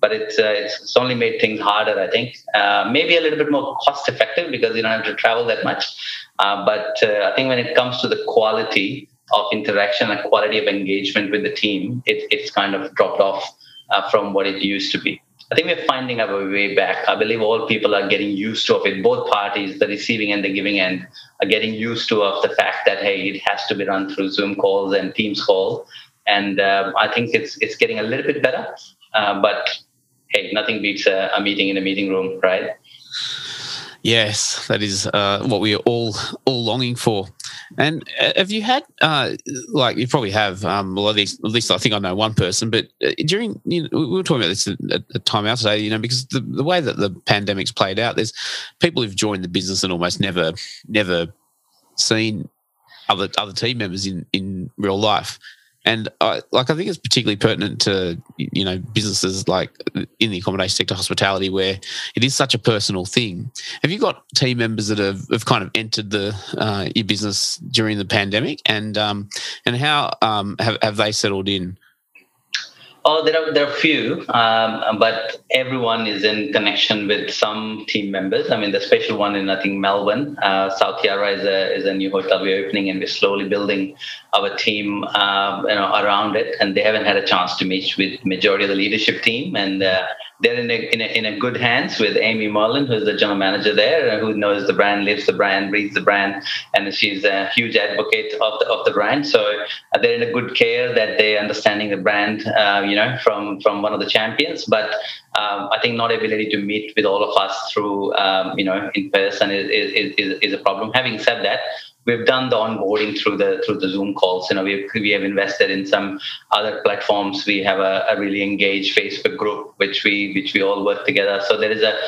But it's, uh, it's only made things harder i think. Uh, maybe a little bit more cost effective because you don't have to travel that much. Uh, but uh, i think when it comes to the quality of interaction and quality of engagement with the team, it, it's kind of dropped off uh, from what it used to be. I think we're finding our way back. I believe all people are getting used to it. Both parties, the receiving and the giving end, are getting used to of the fact that hey, it has to be run through Zoom calls and Teams calls, and uh, I think it's it's getting a little bit better. Uh, but hey, nothing beats a, a meeting in a meeting room, right? Yes, that is uh, what we are all all longing for. And uh, have you had, uh, like, you probably have, um, well, at least, at least I think I know one person, but uh, during, you know, we were talking about this at, a time out today, you know, because the, the way that the pandemic's played out, there's people who've joined the business and almost never, never seen other other team members in in real life and I, like I think it's particularly pertinent to you know businesses like in the accommodation sector, hospitality, where it is such a personal thing. Have you got team members that have, have kind of entered the uh, your business during the pandemic, and um, and how um, have have they settled in? Oh, there are there are few, um, but everyone is in connection with some team members. I mean, the special one in I think Melbourne, uh, South Yarra is a is a new hotel we're opening, and we're slowly building our team, um, you know, around it. And they haven't had a chance to meet with majority of the leadership team, and uh, they're in a, in a, in a good hands with Amy Merlin, who's the general manager there, who knows the brand, lives the brand, breathes the brand, and she's a huge advocate of the of the brand. So uh, they're in a good care that they're understanding the brand, uh, you know, from from one of the champions. But um, I think not ability to meet with all of us through, um, you know, in person is, is, is, is a problem. Having said that, we've done the onboarding through the through the Zoom calls. You know, we we have invested in some other platforms. We have a, a, really engaged Facebook group, which we which we all work together. So there is a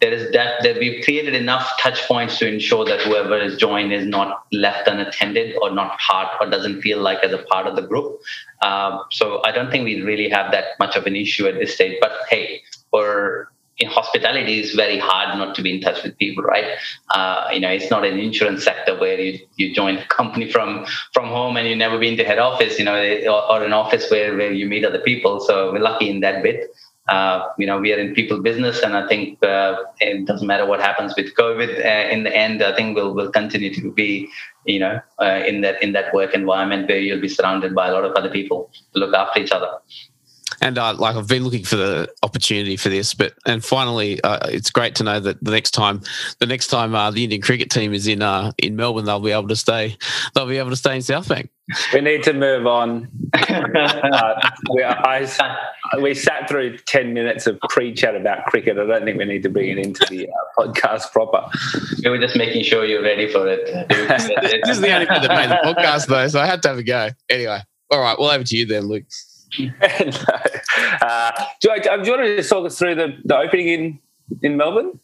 there is that that we've created enough touch points to ensure that whoever is joined is not left unattended or not part or doesn't feel like as a part of the group. Um, so I don't think we really have that much of an issue at this stage. But hey, for in hospitality is very hard not to be in touch with people right? Uh, you know it's not an insurance sector where you, you join a company from from home and you never been to head office you know or, or an office where, where you meet other people. So we're lucky in that bit. Uh, you know we are in people business and i think uh, it doesn't matter what happens with covid uh, in the end i think we'll, we'll continue to be you know uh, in that in that work environment where you'll be surrounded by a lot of other people to look after each other and uh, like I've been looking for the opportunity for this, but and finally, uh, it's great to know that the next time, the next time uh, the Indian cricket team is in uh, in Melbourne, they'll be able to stay. They'll be able to stay in Southbank. We need to move on. Uh, we, I, we sat through ten minutes of pre-chat about cricket. I don't think we need to bring it into the uh, podcast proper. We were just making sure you're ready for it. this is the only bit that made the podcast, though, so I had to have a go. Anyway, all right, well over to you then, Luke. no. uh, do, I, do you want to just talk us through the, the opening in, in Melbourne?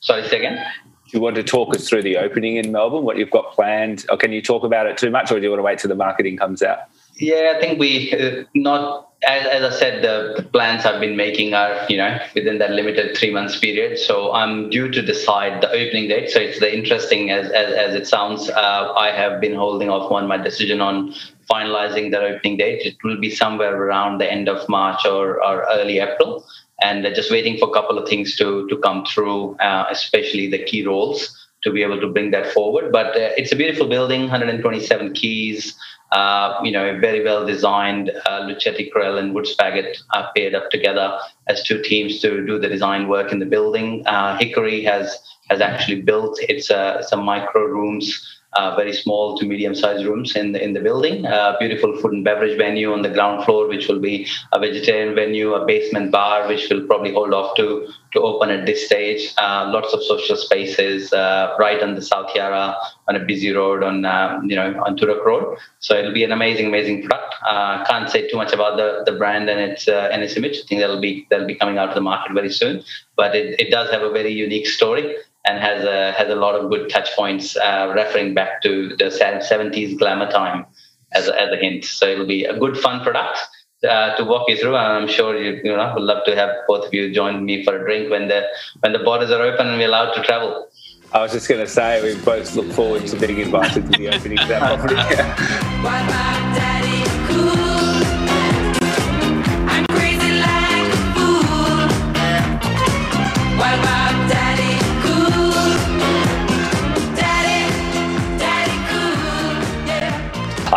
Sorry, second. Do you want to talk us through the opening in Melbourne, what you've got planned? Or can you talk about it too much, or do you want to wait till the marketing comes out? Yeah, I think we uh, not as, as I said, the, the, plans I've been making are you know within that limited three months period. So I'm due to decide the opening date. So it's the interesting as as, as it sounds. Uh, I have been holding off on my decision on finalizing the opening date. It will be somewhere around the end of March or, or early April. And just waiting for a couple of things to, to come through, uh, especially the key roles to be able to bring that forward. But uh, it's a beautiful building, 127 keys, uh, you know, very well designed. Uh, Luchetti Krelle and Woods Bagot are paired up together as two teams to do the design work in the building. Uh, Hickory has has actually built its uh, some micro rooms uh, very small to medium-sized rooms in the, in the building. Uh, beautiful food and beverage venue on the ground floor, which will be a vegetarian venue, a basement bar, which will probably hold off to to open at this stage. Uh, lots of social spaces uh, right on the South Yarra on a busy road on uh, you know on Toorak Road. So it'll be an amazing, amazing product. Uh, can't say too much about the, the brand and its and its image. I think that'll be that'll be coming out to the market very soon. But it, it does have a very unique story and has a has a lot of good touch points, uh, referring back to the 70s glamour time as a, as a hint. So it'll be a good, fun product. Uh, to walk you through, and I'm sure you, you know would love to have both of you join me for a drink when the when the borders are open and we're allowed to travel. I was just going to say we both look forward to being invited to the opening of that property.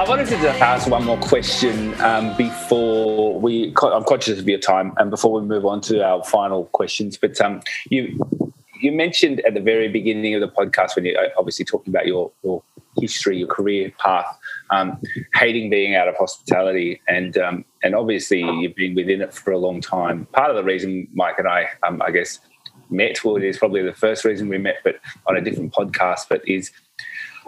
wanted to ask one more question um, before we. I'm conscious of your time, and before we move on to our final questions. But um, you you mentioned at the very beginning of the podcast when you're uh, obviously talking about your your history, your career path, um, hating being out of hospitality, and um, and obviously you've been within it for a long time. Part of the reason Mike and I, um, I guess, met, well, it is probably the first reason we met, but on a different podcast, but is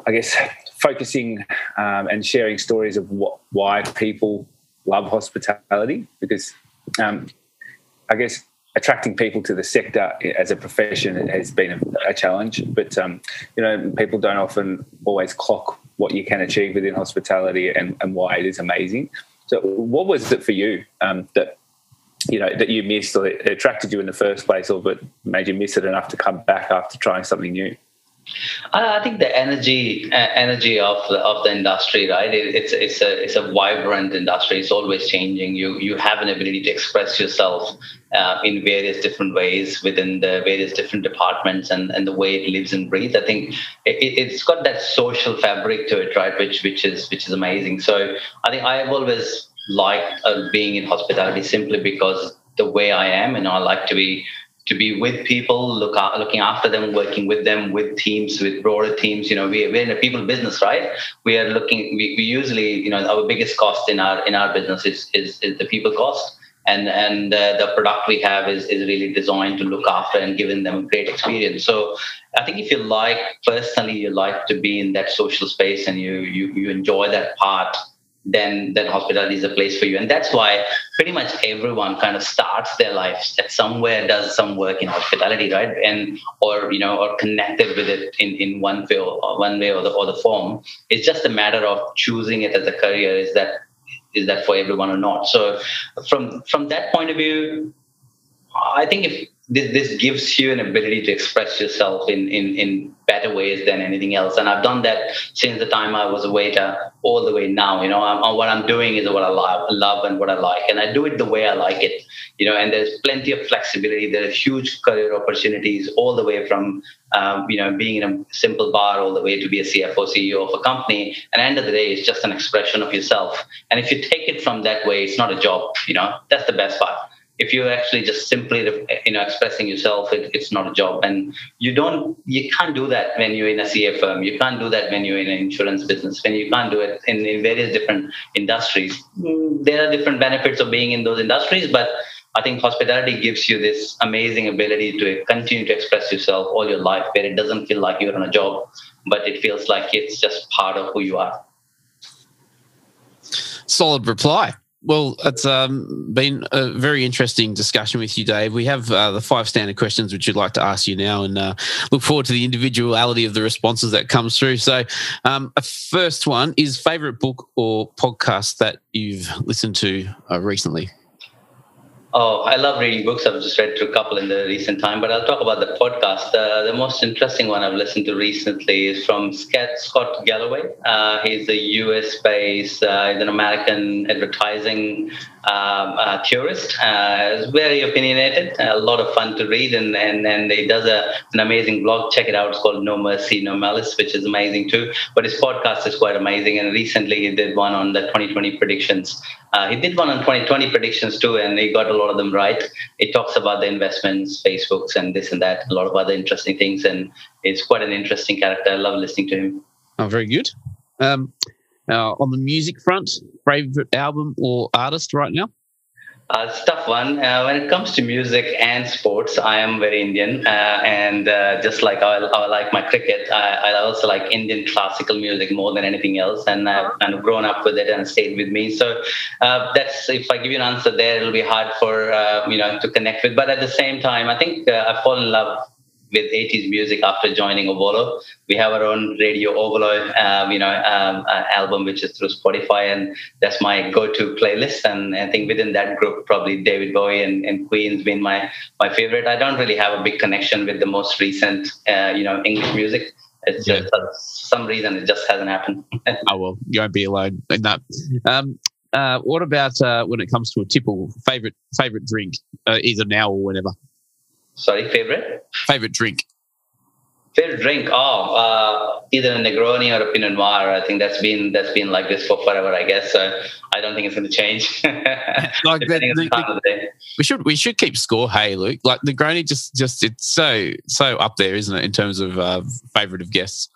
I guess focusing um, and sharing stories of what why people love hospitality because um, I guess attracting people to the sector as a profession has been a, challenge. But um, you know, people don't often always clock what you can achieve within hospitality and, and why it is amazing. So, what was it for you um, that you know that you missed or attracted you in the first place, or but made you miss it enough to come back after trying something new? I think the energy uh, energy of the of the industry, right? It, it's it's a it's a vibrant industry. It's always changing. You you have an ability to express yourself uh, in various different ways within the various different departments and, and the way it lives and breathes. I think it, has got that social fabric to it, right? Which which is which is amazing. So I think I've always liked uh, being in hospitality simply because the way I am, and I like to be to be with people, look out, looking after them, working with them, with teams, with broader teams. You know, we, we're in a people business, right? We are looking. We, we usually, you know, our biggest cost in our in our business is is, is the people cost, and and uh, the product we have is is really designed to look after and giving them a great experience. So I think if you like personally, you like to be in that social space and you you you enjoy that part then then hospitality is a place for you. And that's why pretty much everyone kind of starts their life at somewhere does some work in hospitality right? And or you know or connected with it in in one way or one way or the or the form. It's just a matter of choosing it as a career is that is that for everyone or not? So from from that point of view i think if this, this gives you an ability to express yourself in, in, in better ways than anything else. And I've done that since the time I was a waiter all the way now. You know, I'm, what I'm doing is what I love, love and what I like. And I do it the way I like it, you know, and there's plenty of flexibility. There are huge career opportunities all the way from, um, you know, being in a simple bar all the way to be a CFO, CEO of a company. And end of the day, it's just an expression of yourself. And if you take it from that way, it's not a job, you know, that's the best part if you're actually just simply you know expressing yourself it, it's not a job and you don't you can't do that when you're in a ca firm you can't do that when you're in an insurance business when you can't do it in, in various different industries mm, there are different benefits of being in those industries but I think hospitality gives you this amazing ability to continue to express yourself all your life, where it doesn't feel like you're on a job, but it feels like it's just part of who you are. Solid reply. Well, it's um, been a very interesting discussion with you, Dave. We have uh, the five standard questions which we'd like to ask you now, and uh, look forward to the individuality of the responses that comes through. So, um, a first one is favorite book or podcast that you've listened to uh, recently. Oh, I love reading books. I've just read through a couple in the recent time, but I'll talk about the podcast. Uh, the most interesting one I've listened to recently is from Scott Galloway. Uh, he's a US based, uh, he's an American advertising um, uh, tourist. Uh, very opinionated, a lot of fun to read, and and, and he does a, an amazing blog. Check it out. It's called No Mercy, No Malice, which is amazing too. But his podcast is quite amazing. And recently he did one on the 2020 predictions. Uh, he did one on 2020 predictions too, and he got a lot of them right. It talks about the investments, Facebooks, and this and that, a lot of other interesting things. And it's quite an interesting character. I love listening to him. Oh, very good. Um, now, on the music front, favorite album or artist right now? Uh, it's tough one. Uh, when it comes to music and sports, I am very Indian, uh, and uh, just like I, I, like my cricket, I, I, also like Indian classical music more than anything else, and I've kind of grown up with it and stayed with me. So uh, that's if I give you an answer there, it'll be hard for uh, you know to connect with. But at the same time, I think I fall in love with 80s music after joining Ovolo. We have our own Radio Ovolo, um, you know, um, uh, album which is through Spotify, and that's my go-to playlist. And I think within that group, probably David Bowie and, and Queen's been my my favorite. I don't really have a big connection with the most recent, uh, you know, English music. It's yeah. just for some reason it just hasn't happened. oh well, you won't be alone in that. Um, uh, what about uh, when it comes to a tipple? Favorite favorite drink, uh, either now or whenever. Sorry, favorite? Favorite drink. Favorite drink? Oh, uh, either a Negroni or a Pinot Noir. I think that's been that's been like this for forever. I guess. So I don't think it's going to change. like the, the, the, we should we should keep score. Hey, Luke. Like Negroni, just just it's so so up there, isn't it, in terms of uh, favorite of guests?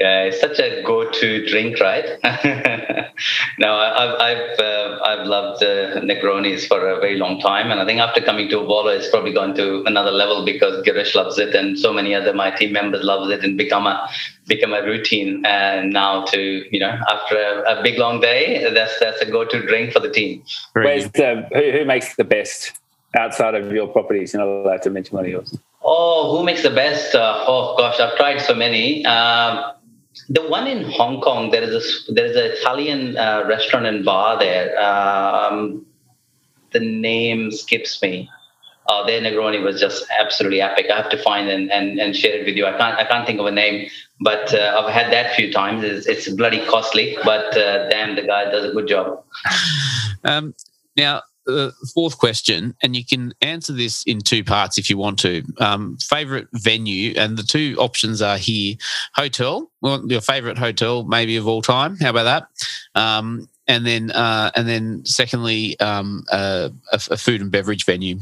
Yeah, it's such a go-to drink, right? no, I've I've uh, I've loved uh, Negronis for a very long time, and I think after coming to Ovolo, it's probably gone to another level because Girish loves it, and so many other my team members loves it, and become a become a routine. And now to you know, after a, a big long day, that's that's a go-to drink for the team. Where's the who, who makes the best outside of your properties? You're not allowed to mention one of yours. Oh, who makes the best? Uh, oh gosh, I've tried so many. Um, the one in Hong Kong, there is a there is an Italian uh, restaurant and bar there. Um, the name skips me. Uh, their Negroni was just absolutely epic. I have to find and, and, and share it with you. I can't I can't think of a name, but uh, I've had that few times. It's, it's bloody costly, but uh, damn, the guy does a good job. Um, now, the fourth question, and you can answer this in two parts if you want to. Um, favorite venue, and the two options are here: hotel, your favorite hotel, maybe of all time. How about that? Um, and then, uh, and then, secondly, um, a, a, food and beverage venue.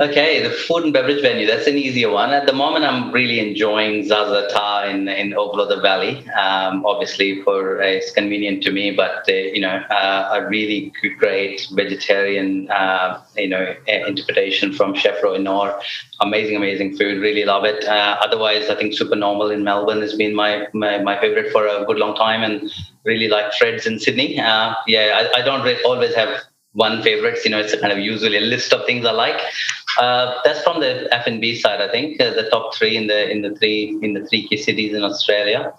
Okay, the food and beverage venue, that's an easier one. At the moment, I'm really enjoying Zaza Ta in, in Ovolo Valley. Um, obviously, for uh, it's convenient to me, but uh, you know, uh, a really great vegetarian, uh, you know, interpretation from Chef Roy Noor. Amazing, amazing food. Really love it. Uh, otherwise, I think Supernormal in Melbourne has been my, my, my favorite for a good long time, and really like Fred's in Sydney. Uh, yeah, I, I don't really always have one favorites. You know, it's a kind of usually a list of things I like. Uh, that's from the F and B side, I think. Uh, the top three in the in the three in the three key cities in Australia.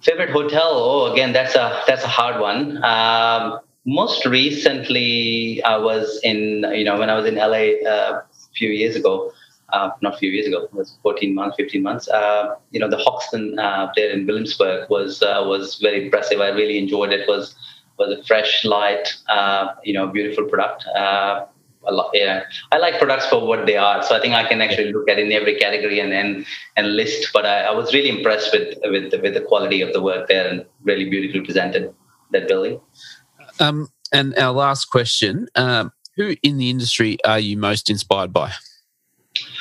Favorite hotel? Oh, again, that's a that's a hard one. Um, most recently, I was in you know when I was in LA uh, a few years ago. Uh, not a few years ago, it was 14 months, 15 months. Uh, you know, the Hoxton uh, there in Williamsburg was uh, was very impressive. I really enjoyed it. it was was a fresh, light, uh, you know, beautiful product. Uh, lot, yeah, I like products for what they are. So I think I can actually look at in every category and and, and list. But I, I was really impressed with with with the quality of the work there and really beautifully presented that building. Um, and our last question: um, Who in the industry are you most inspired by,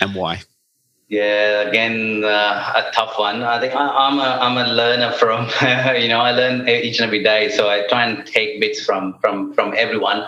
and why? Yeah, again, uh, a tough one. I think I, am a I'm a learner from you know I learn each and every day, so I try and take bits from from from everyone.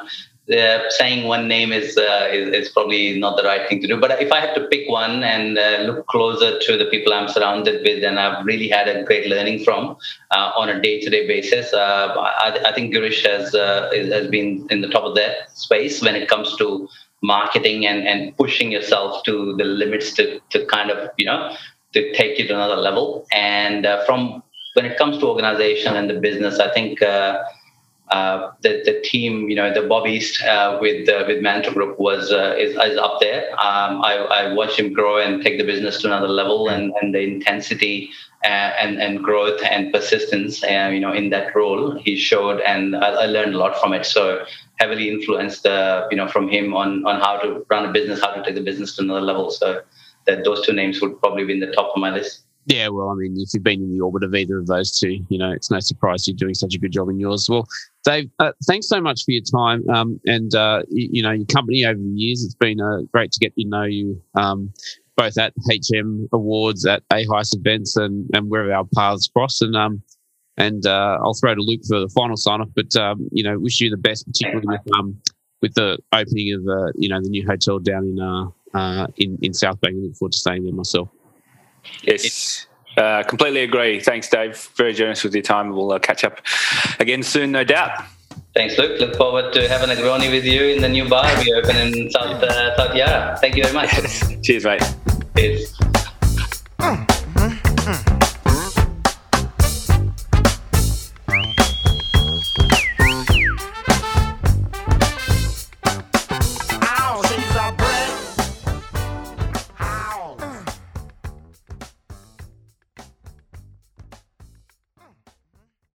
Uh, saying one name is, uh, is, is probably not the right thing to do. But if I had to pick one and uh, look closer to the people I'm surrounded with, and I've really had a great learning from uh, on a day-to-day basis, uh, I, I, think Girish has uh, has been in the top of that space when it comes to marketing and, and pushing yourself to the limits to, to kind of, you know, to take you to another level. And uh, from when it comes to organization and the business, I think uh, uh, the, the team, you know, the Bob East uh, with uh, with Mantra Group was uh, is, is up there. Um, I, I watched him grow and take the business to another level, and, and the intensity and and growth and persistence, you know, in that role he showed, and I, I learned a lot from it. So heavily influenced, uh, you know, from him on on how to run a business, how to take the business to another level. So that those two names would probably be in the top of my list. Yeah, well, I mean, if you've been in the orbit of either of those two, you know, it's no surprise you're doing such a good job in yours. Well, Dave, uh, thanks so much for your time um, and uh, you, you, know your company over the years. It's been uh, great to get to know you um, both at HM Awards, at AHICE events, and and wherever our paths cross. And um, and uh, I'll throw to Luke for the final sign off. But um, you know, wish you the best, particularly with um, with the opening of uh, you know the new hotel down in uh, uh in in South Bank. I look forward to staying there myself. Yes. Uh, completely agree. Thanks, Dave. Very generous with your time. We'll uh, catch up again soon, no doubt. Thanks, Luke. Look forward to having a Negroni with you in the new bar we open in South uh, South Yarra. Thank you very much. Cheers, mate. Cheers.